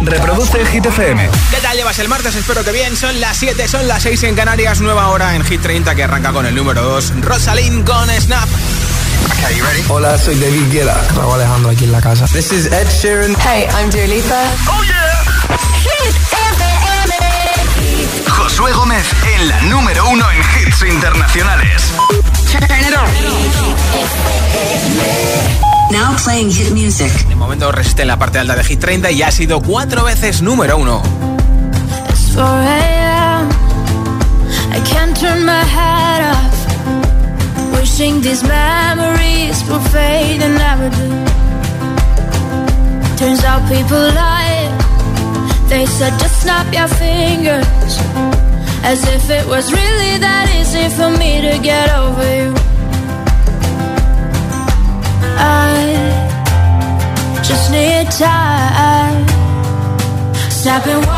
Reproduce Hit FM. ¿Qué tal llevas el martes? Espero que bien. Son las 7, son las 6 en Canarias. Nueva hora en Hit 30 que arranca con el número 2. Rosalind con Snap. Okay, you ready? Hola, soy David Guetta. Raúl Alejandro aquí en la casa. This is Ed Sheeran. Hey, I'm Dua Lipa. ¡Oh, yeah! Hit FM. Josué Gómez en la número 1 en hits internacionales. Turn it on. Now playing hit music. De momento resiste en la parte alta de Hit 30 y ha sido cuatro veces número 1. It's 4 a.m. I can't turn my head off. Wishing these memories will fade and never do. Turns out people lie. They said just snap your fingers. As if it was really that easy for me to get over you. I just need time. Snapping one,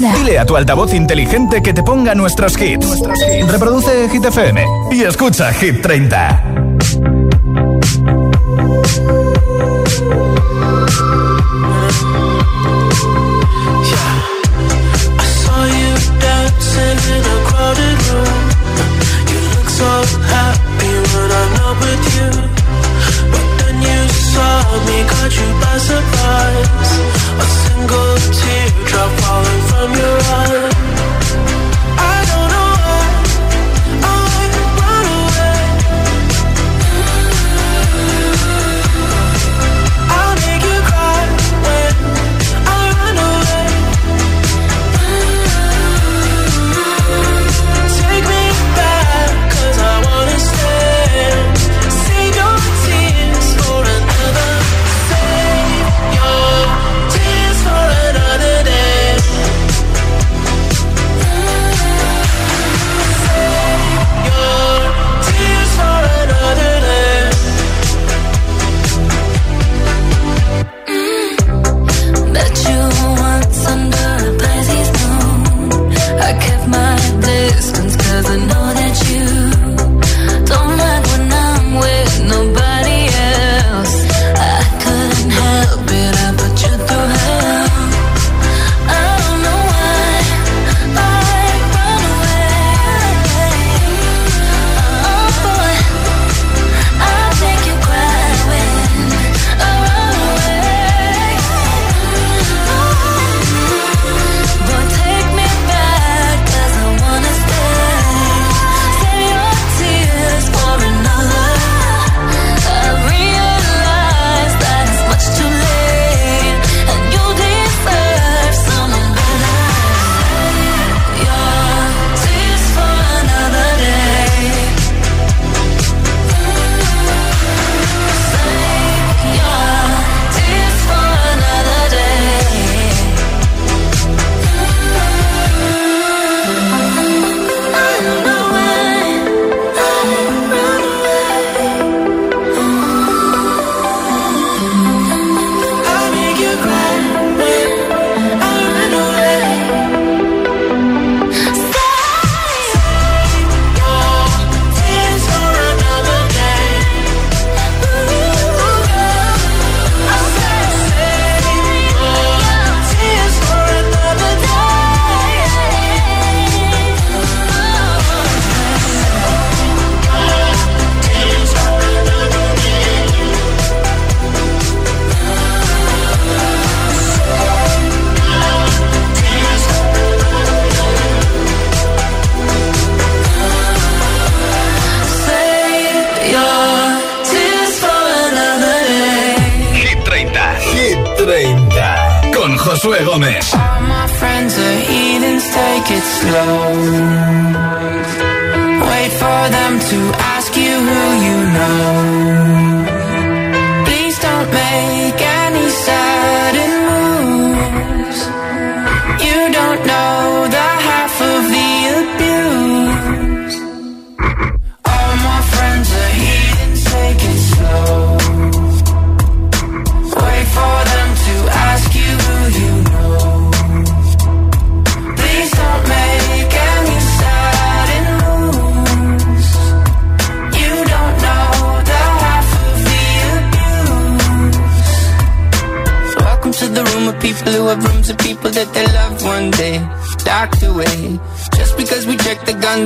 Dile a tu altavoz inteligente que te ponga nuestros hits. Reproduce Hit FM y escucha Hit 30.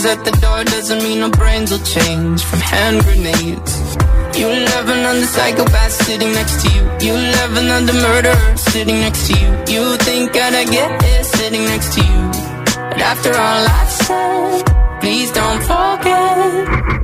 At the door doesn't mean our brains will change from hand grenades. You love another psychopath sitting next to you. You love another murderer sitting next to you. You think I'd get it sitting next to you. But after all I've said, please don't forget.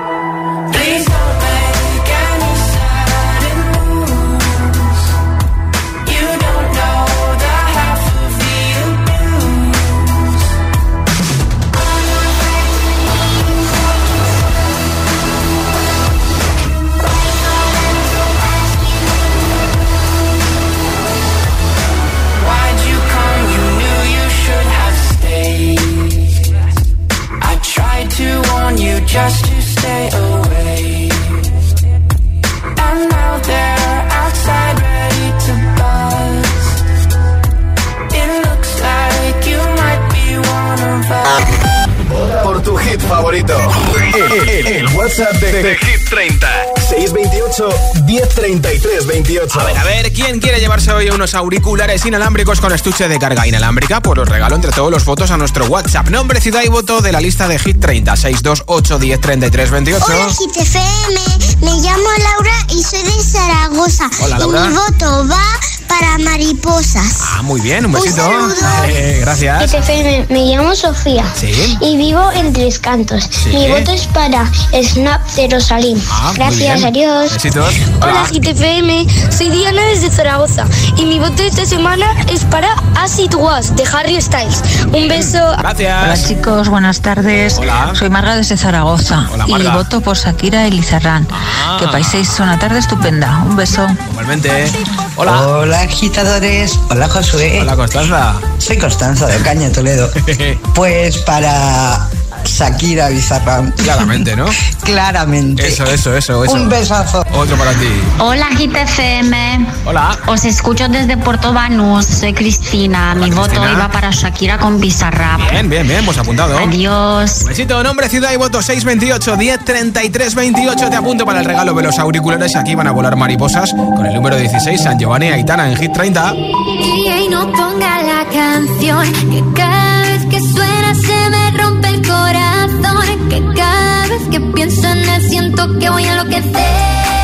Just to stay away. And now they're outside ready to buzz. It looks like you might be one of us. Por tu hit favorito. El, el- el WhatsApp de, de Hit 30. 628 1033 28. A ver, a ver, ¿quién quiere llevarse hoy unos auriculares inalámbricos con estuche de carga inalámbrica? Pues os regalo entre todos los votos a nuestro WhatsApp. Nombre, ciudad y voto de la lista de Hit 30. 628 1033 28. Hola GTFM, me llamo Laura y soy de Zaragoza. Hola, Laura. Y mi voto va para mariposas. Ah, muy bien, un besito. Eh, gracias. GTFM, me llamo Sofía Sí. y vivo en Tres Cantos. Sí. Mi voto es para Snap de Rosalín. Ah, Gracias, adiós. Besitos. Hola GTFM, soy Diana desde Zaragoza y mi voto esta semana es para As It Was de Harry Styles. Un beso. Gracias. Hola chicos, buenas tardes. Hola. Soy Marga desde Zaragoza Hola, y Marga. voto por Shakira y Lizarrán. Ah. Que paséis una tarde estupenda. Un beso. Igualmente. Hola. Hola agitadores, hola Josué, Hola, Constanza. soy Constanza de Caña Toledo. Pues para Shakira Bizarrán, Claramente, ¿no? claramente. Eso, eso, eso, eso. Un besazo. Otro para ti. Hola GTFM, Hola. os escucho desde Puerto Banús, soy Cristina, mi voto iba para Shakira con Bizarrap. Bien, bien, bien, pues apuntado. Adiós. Besito, nombre, ciudad y voto 628 1033 28. Te apunto para el regalo de los auriculares. Aquí van a volar mariposas con el número 16, San Giovanni Aitana en Hit 30. Y no ponga la canción que cada vez que suena se me rompe el corazón. Que cada vez que pienso en él siento que voy a enloquecer.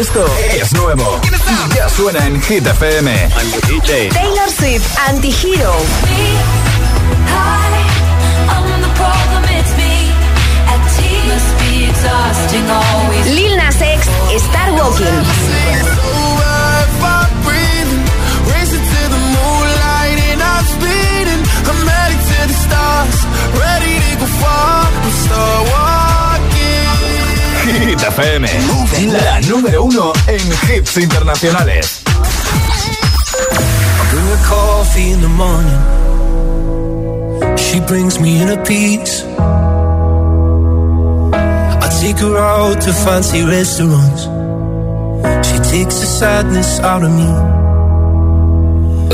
Esto es nuevo. Ya suena en Hit Taylor Swift, Anti-Hero. Lil Nas X, Star Walking. Ready to go me. FM, la número uno en hits internacionales. Bring her coffee in the morning. She brings me in a piece. I take her out to fancy restaurants. She takes the sadness out of me.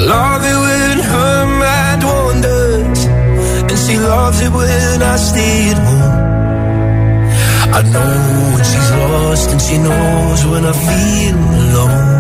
Love it when her mind wanders, and she loves it when I stay at home. I know when she's lost, and she knows when I feel alone.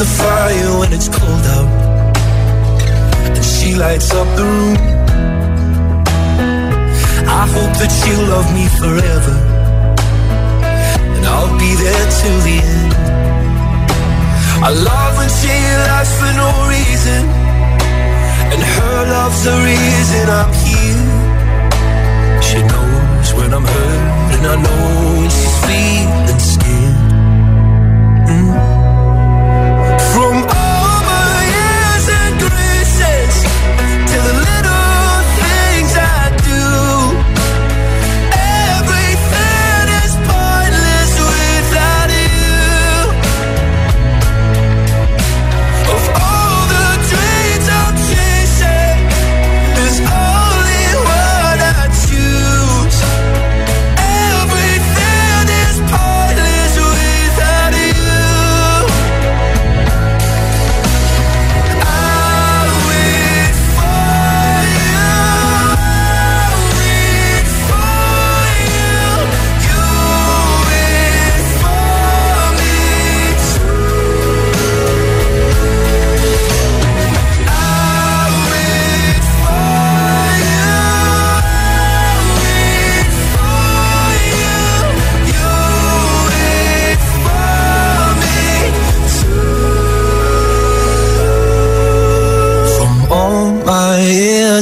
The fire when it's cold out, and she lights up the room. I hope that she'll love me forever, and I'll be there till the end. I love when she laughs for no reason, and her love's the reason I'm here. She knows when I'm hurt, and I know when she's feeling scared. Graces to the little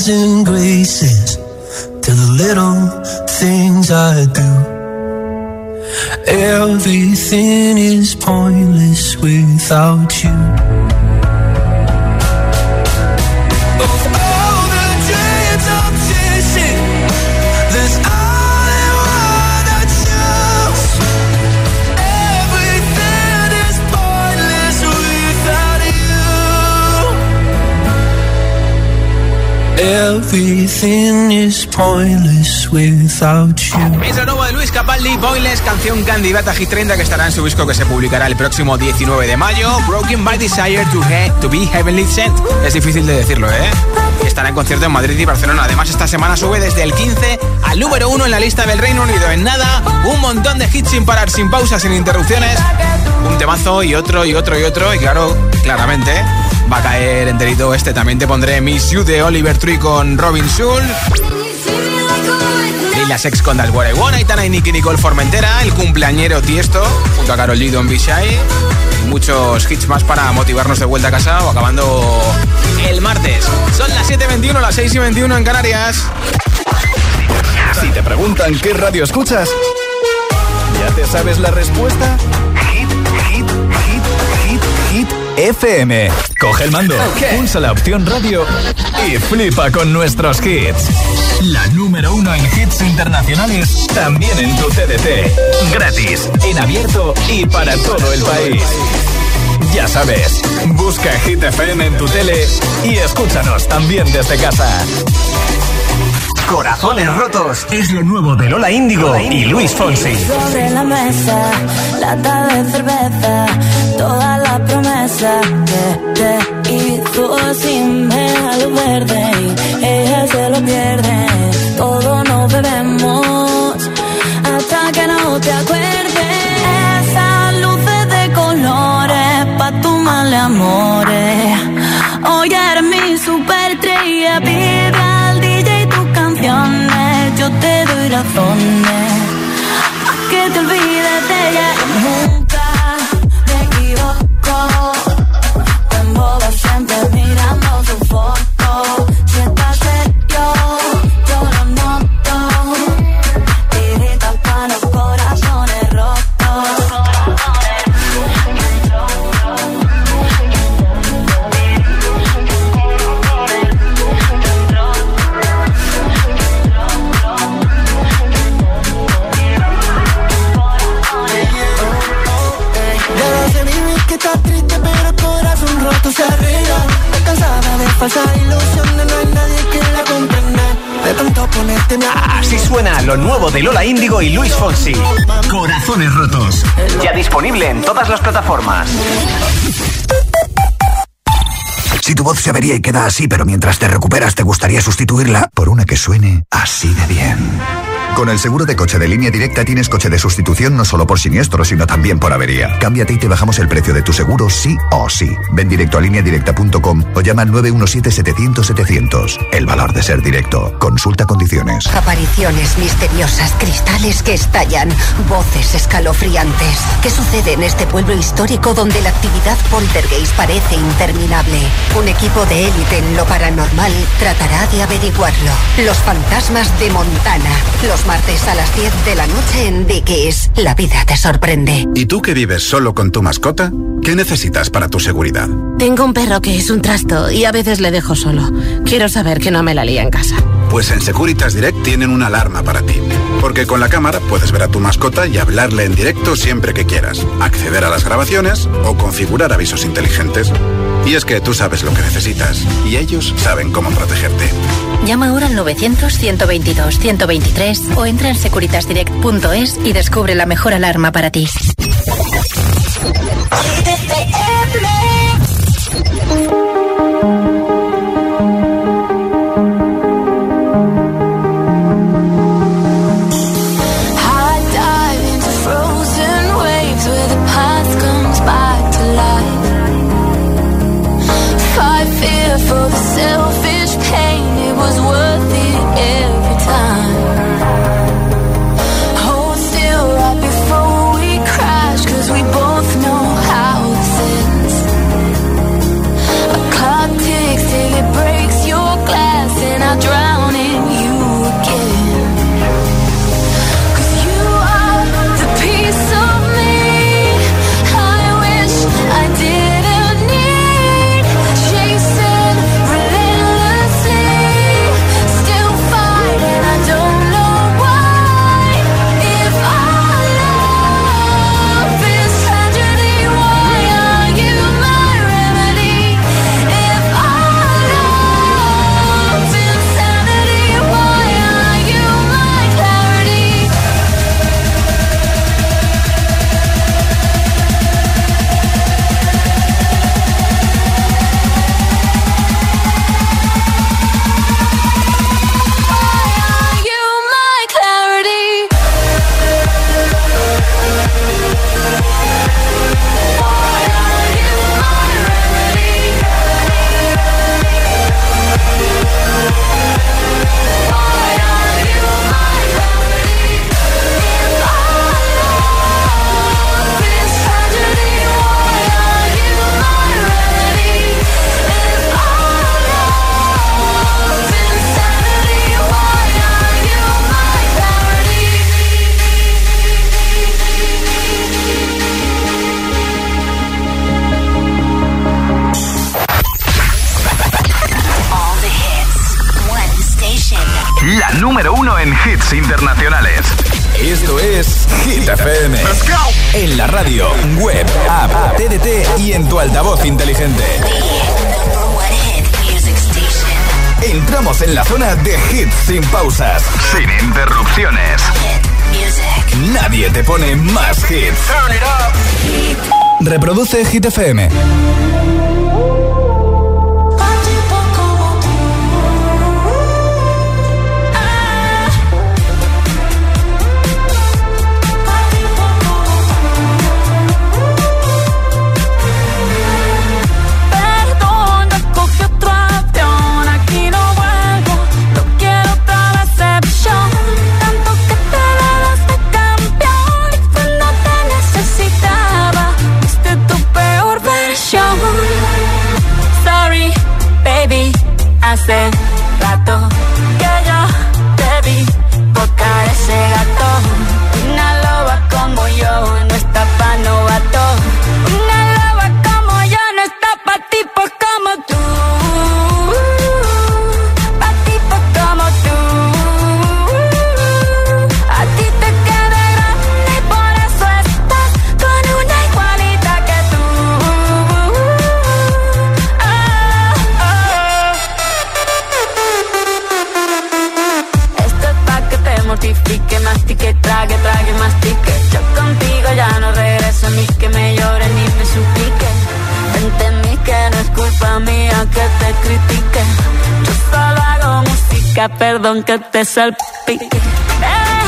and graces to the little things I do. Everything is pointless without you. Everything is pointless without you. Es lo nuevo de Luis Capaldi, Boyless, canción candidata a Hit 30 que estará en su disco que se publicará el próximo 19 de mayo. Broken by Desire to, he- to be Heavenly Sent. Es difícil de decirlo, ¿eh? Estará en concierto en Madrid y Barcelona. Además, esta semana sube desde el 15 al número 1 en la lista del Reino Unido. En nada, un montón de hits sin parar, sin pausas, sin interrupciones. Un temazo y otro y otro y otro. Y claro, claramente va a caer enterito este. También te pondré Miss You de Oliver Tree con Robin Schulz. Lila Sex con That's What I y Nicky Nicole Formentera, el cumpleañero Tiesto, junto a Carol G. Don Bishai, y muchos hits más para motivarnos de vuelta a casa o acabando el martes. Son las 7.21, las 6.21 en Canarias. Si te preguntan qué radio escuchas, ¿ya te sabes la respuesta? FM. Coge el mando, pulsa la opción radio y flipa con nuestros hits. La número uno en hits internacionales, también en tu CDT. Gratis, en abierto y para todo el país. Ya sabes, busca Hit FM en tu tele y escúchanos también desde casa. Corazones rotos es lo nuevo de Lola Índigo y Luis Fonsi. Sobre la mesa, lata de cerveza, toda la promesa que te hizo sin ver a verde. Ella se lo pierde, todo nos bebemos hasta que no te acuerdes. Esas luces de colores pa' tu mal amores. De Lola Índigo y Luis Fonsi. Corazones rotos. Ya disponible en todas las plataformas. Si tu voz se avería y queda así, pero mientras te recuperas te gustaría sustituirla por una que suene así de bien. Con el seguro de coche de línea directa tienes coche de sustitución no solo por siniestro, sino también por avería. Cámbiate y te bajamos el precio de tu seguro sí o sí. Ven directo a lineadirecta.com o llama al 917-700-700. El valor de ser directo. Consulta condiciones. Apariciones misteriosas, cristales que estallan, voces escalofriantes. ¿Qué sucede en este pueblo histórico donde la actividad poltergeist parece interminable? Un equipo de élite en lo paranormal tratará de averiguarlo. Los fantasmas de Montana. Los martes a las 10 de la noche en Dickies. La vida te sorprende. ¿Y tú que vives solo con tu mascota? ¿Qué necesitas para tu seguridad? Tengo un perro que es un trasto y a veces le dejo solo. Quiero saber que no me la lía en casa. Pues en Securitas Direct tienen una alarma para ti. Porque con la cámara puedes ver a tu mascota y hablarle en directo siempre que quieras, acceder a las grabaciones o configurar avisos inteligentes. Y es que tú sabes lo que necesitas y ellos saben cómo protegerte. Llama ahora al 900-122-123 o entra en securitasdirect.es y descubre la mejor alarma para ti. Sin pausas, sin interrupciones. Nadie te pone más hits. Reproduce Hit FM. Hace rato que te salpique. Eh.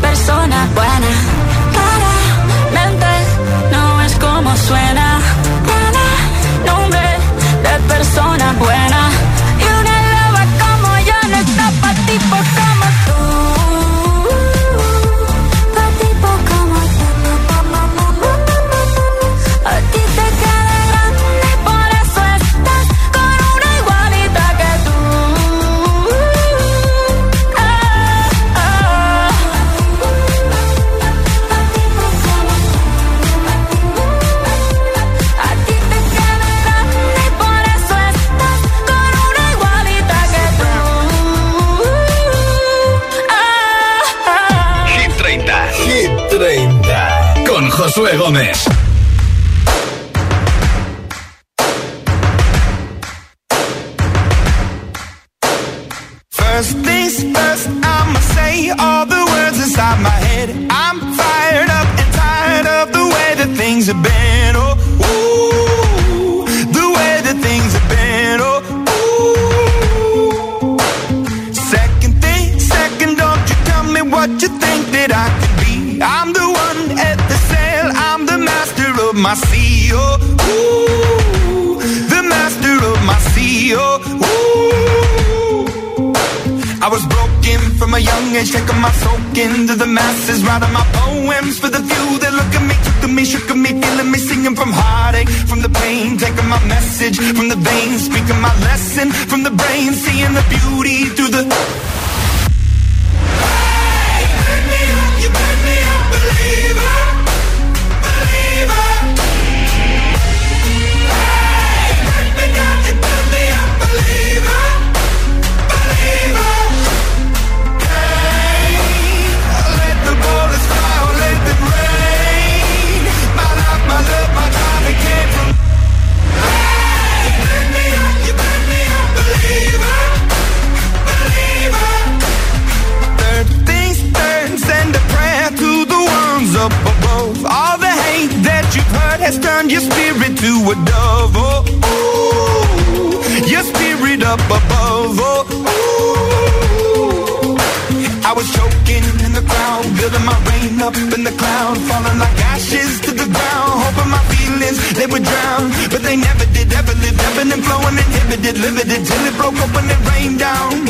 persona buena. Limited it till it broke up and it rained down.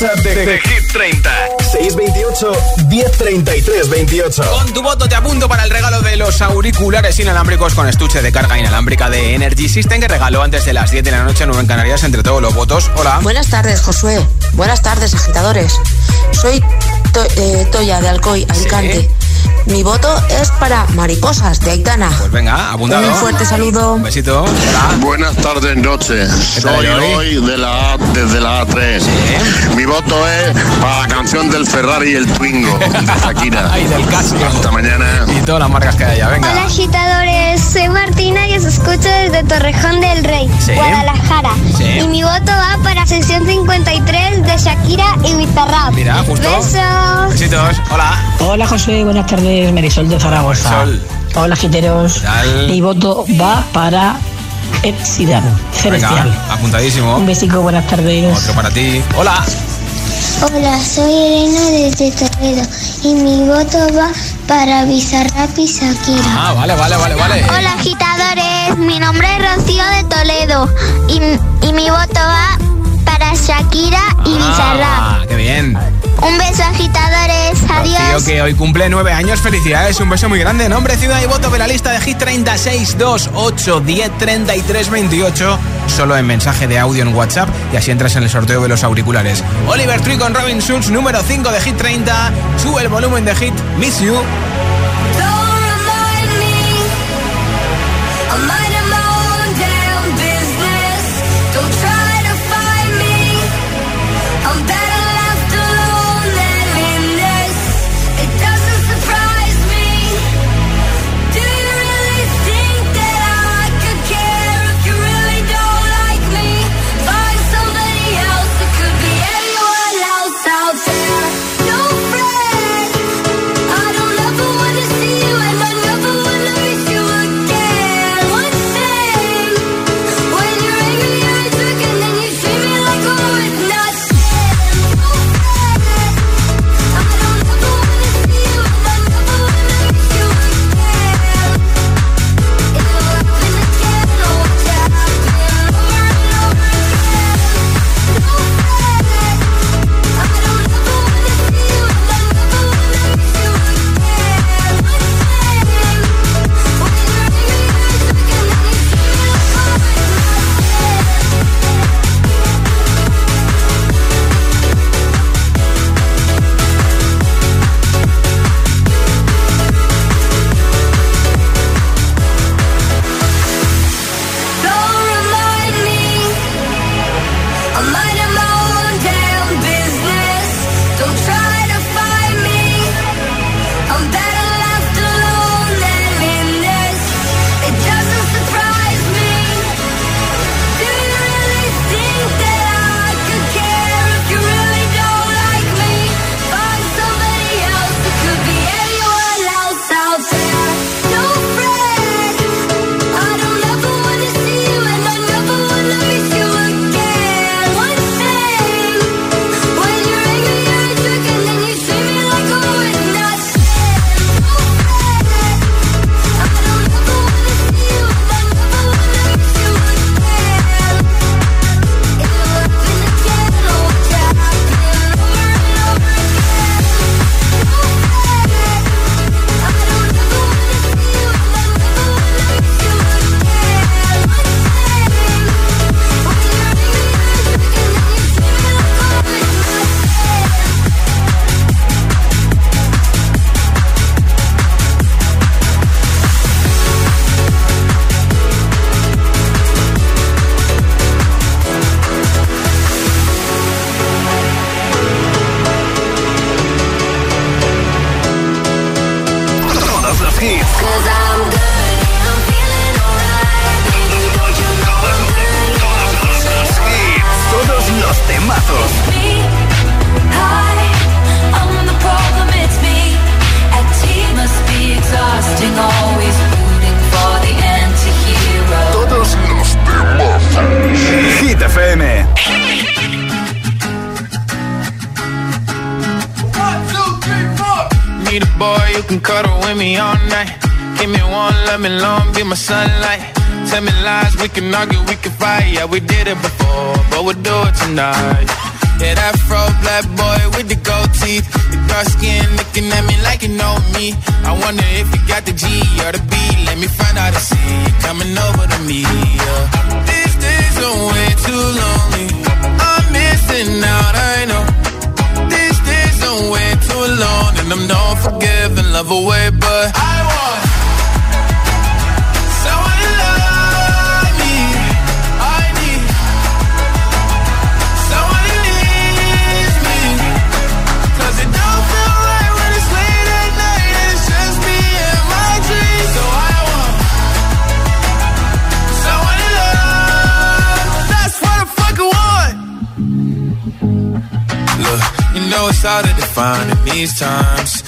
De Hit 30. 628 1033 28. Con tu voto te apunto para el regalo de los auriculares inalámbricos con estuche de carga inalámbrica de Energy System que regaló antes de las 10 de la noche en Canarias entre todos los votos. Hola. Buenas tardes, Josué. Buenas tardes, agitadores. Soy To- eh, Toya de Alcoy, Alicante. Mi voto es para Mariposas de Aitana. Pues venga, apuntado. Un fuerte saludo. Un besito. Hola. Buenas tardes, noche. tal, Soy hoy de la desde la A3. Mi voto es para la canción del Ferrari y el Twingo de Shakira. Ay, del Casio. Hasta mañana. Y todas las marcas que haya, venga. Hola agitadores, soy Martina y os escucho desde Torrejón del Rey, Sí. Guadalajara. Sí. Y mi voto va para sesión 53 de Shakira y Bizarrap. Mira, justo. Besos. Besitos. Hola. Hola José, buenas tardes, Marisol de Zaragoza. Marisol. Hola giteros. tal? Mi voto va para Ed Celestial. Venga, apuntadísimo. Un besico, buenas tardes. Otro para ti. Hola. Hola, soy Elena desde Toledo y mi voto va para Bizarrap y Shakira. Ah, vale, vale, vale, vale. Hola agitadores, mi nombre es Rocío de Toledo y, y mi voto va Shakira y Bizarrap. Ah, qué bien. Un beso agitadores, adiós. Tío que hoy cumple nueve años, felicidades, un beso muy grande. Nombre, ciudad y voto de la lista de Hit 36, 2, 8, 10, 33, 28. Solo en mensaje de audio en WhatsApp y así entras en el sorteo de los auriculares. Oliver Tree con Robin Schulz, número 5 de Hit 30. Sube el volumen de Hit, Miss You. love away, but I want someone to love me. I need someone to need me. Cause it don't feel right when it's late at night and it's just me and my dreams. So I want someone to love. That's what I fucking want. Look, you know it's hard to define in these times.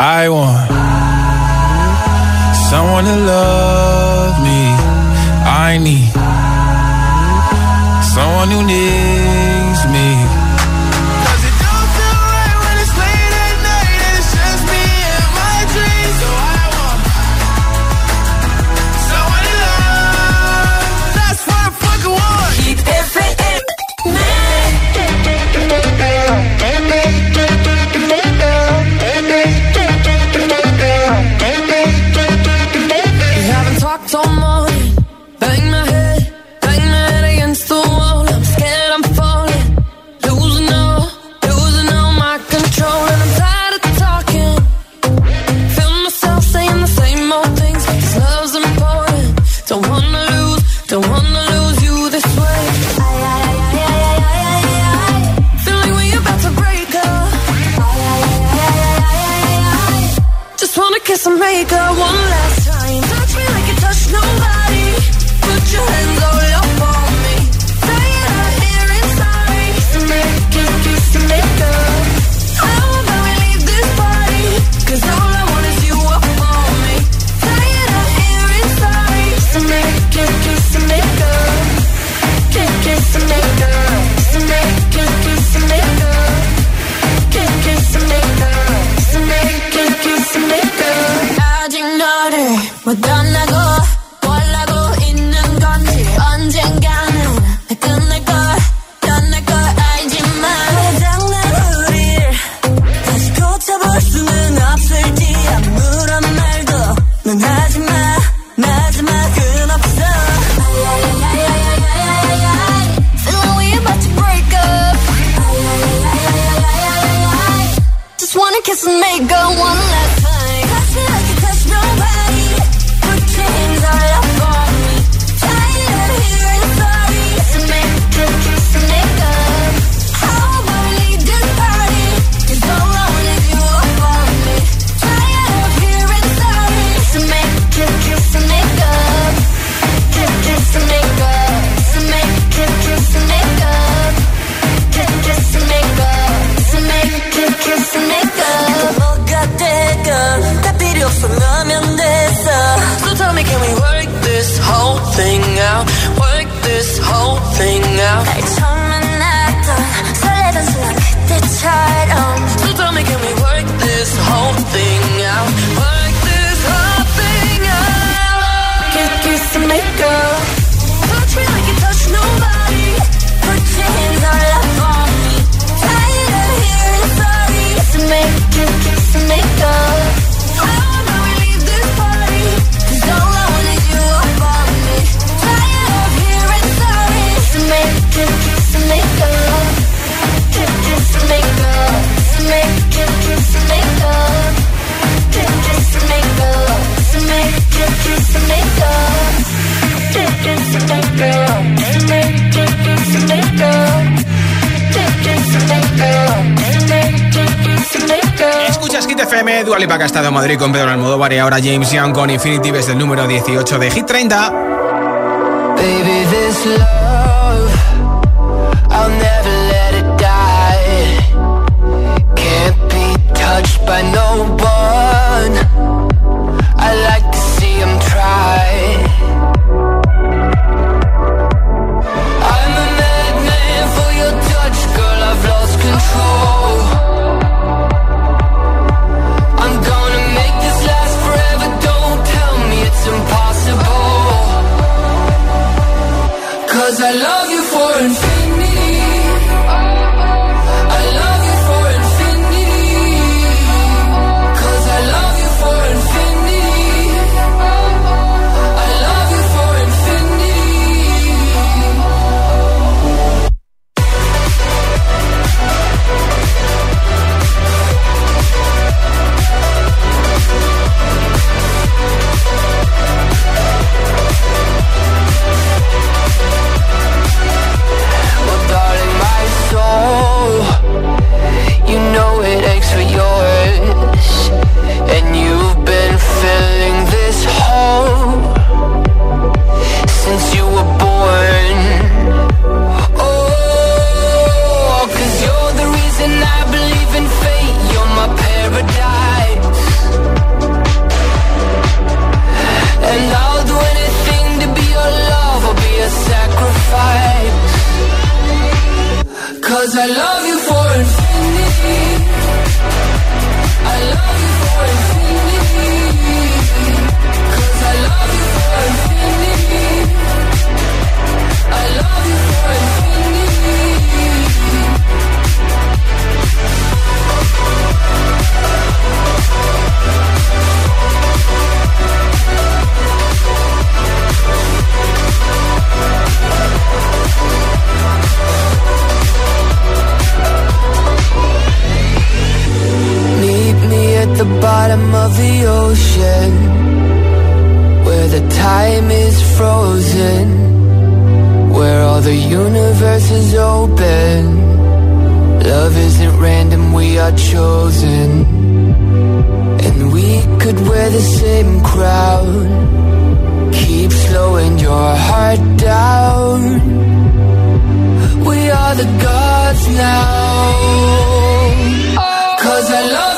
I want someone to love me. I need someone who needs estado Madrid con Pedro Almodóvar y ahora James Young con Infinity desde el número 18 de Hit 30. Baby, this love, I'll never let it die. Can't be touched by no one. I like I love you for infinity. same crowd Keep slowing your heart down. We are the gods now. Cause I love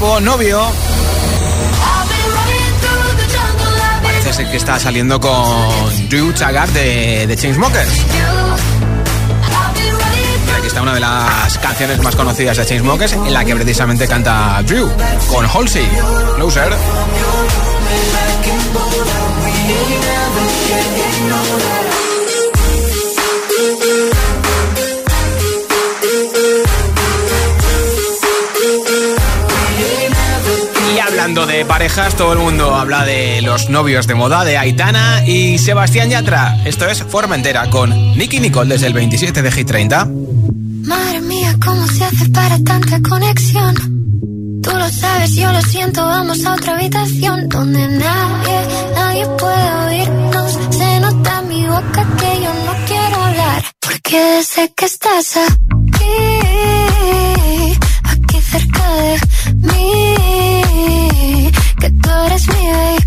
novio. Parece ser que está saliendo con Drew Taggart de, de Chainsmokers. Aquí está una de las canciones más conocidas de Chainsmokers en la que precisamente canta Drew con Halsey. Closer. Hablando de parejas, todo el mundo habla de los novios de moda de Aitana y Sebastián Yatra. Esto es Formentera con Nicky Nicole desde el 27 de Hit 30. Madre mía, ¿cómo se hace para tanta conexión? Tú lo sabes, yo lo siento, vamos a otra habitación donde nadie, nadie puede oírnos. Se nota en mi boca que yo no quiero hablar, porque sé que estás aquí, aquí cerca de mí, que tú eres mi baby.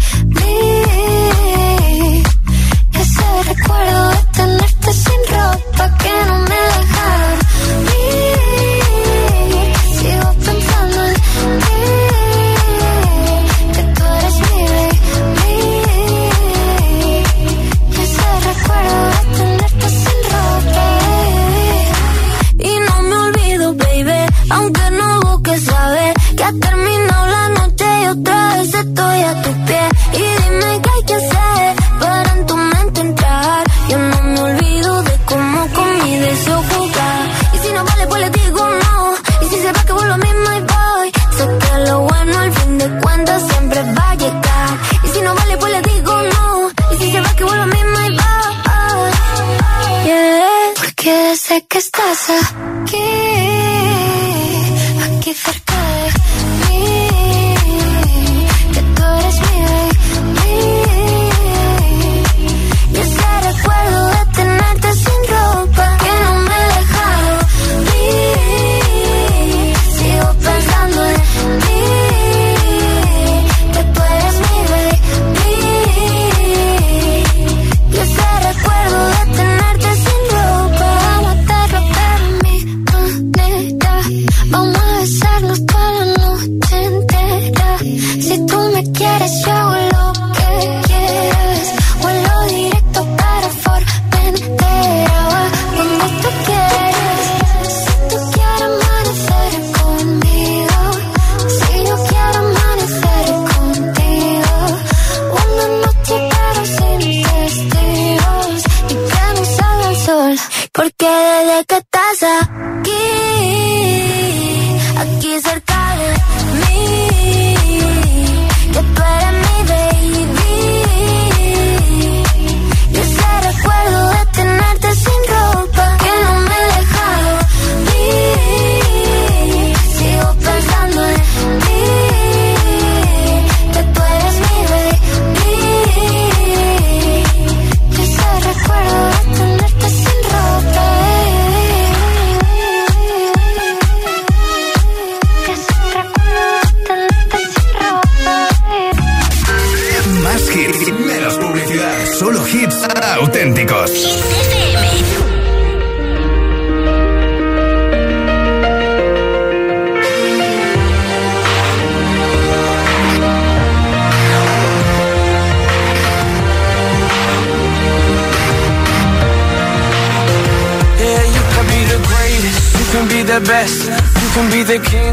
Vamos a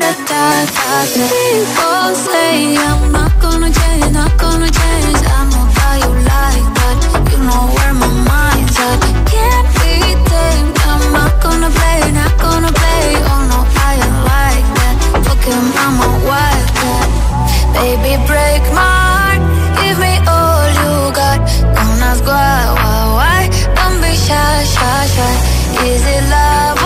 da da da People say I'm not gonna change, not gonna change. I know how you like that. You know where my mind's at. Can't be tamed. I'm not gonna play, not gonna play. Oh no, I ain't like that. Fuck him, I'm a wildcat. Baby, break my heart. Give me all you got. Don't ask why, why, why. Don't be shy, shy, shy. Is it love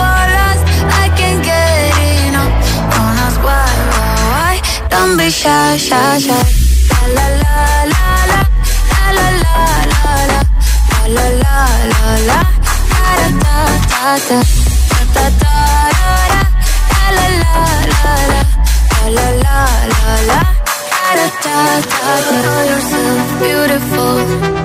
Be shy, shy, shy. La la la la la la la la la la la la la la da da da da da da da da la la la la la la la la da da da da know yourself beautiful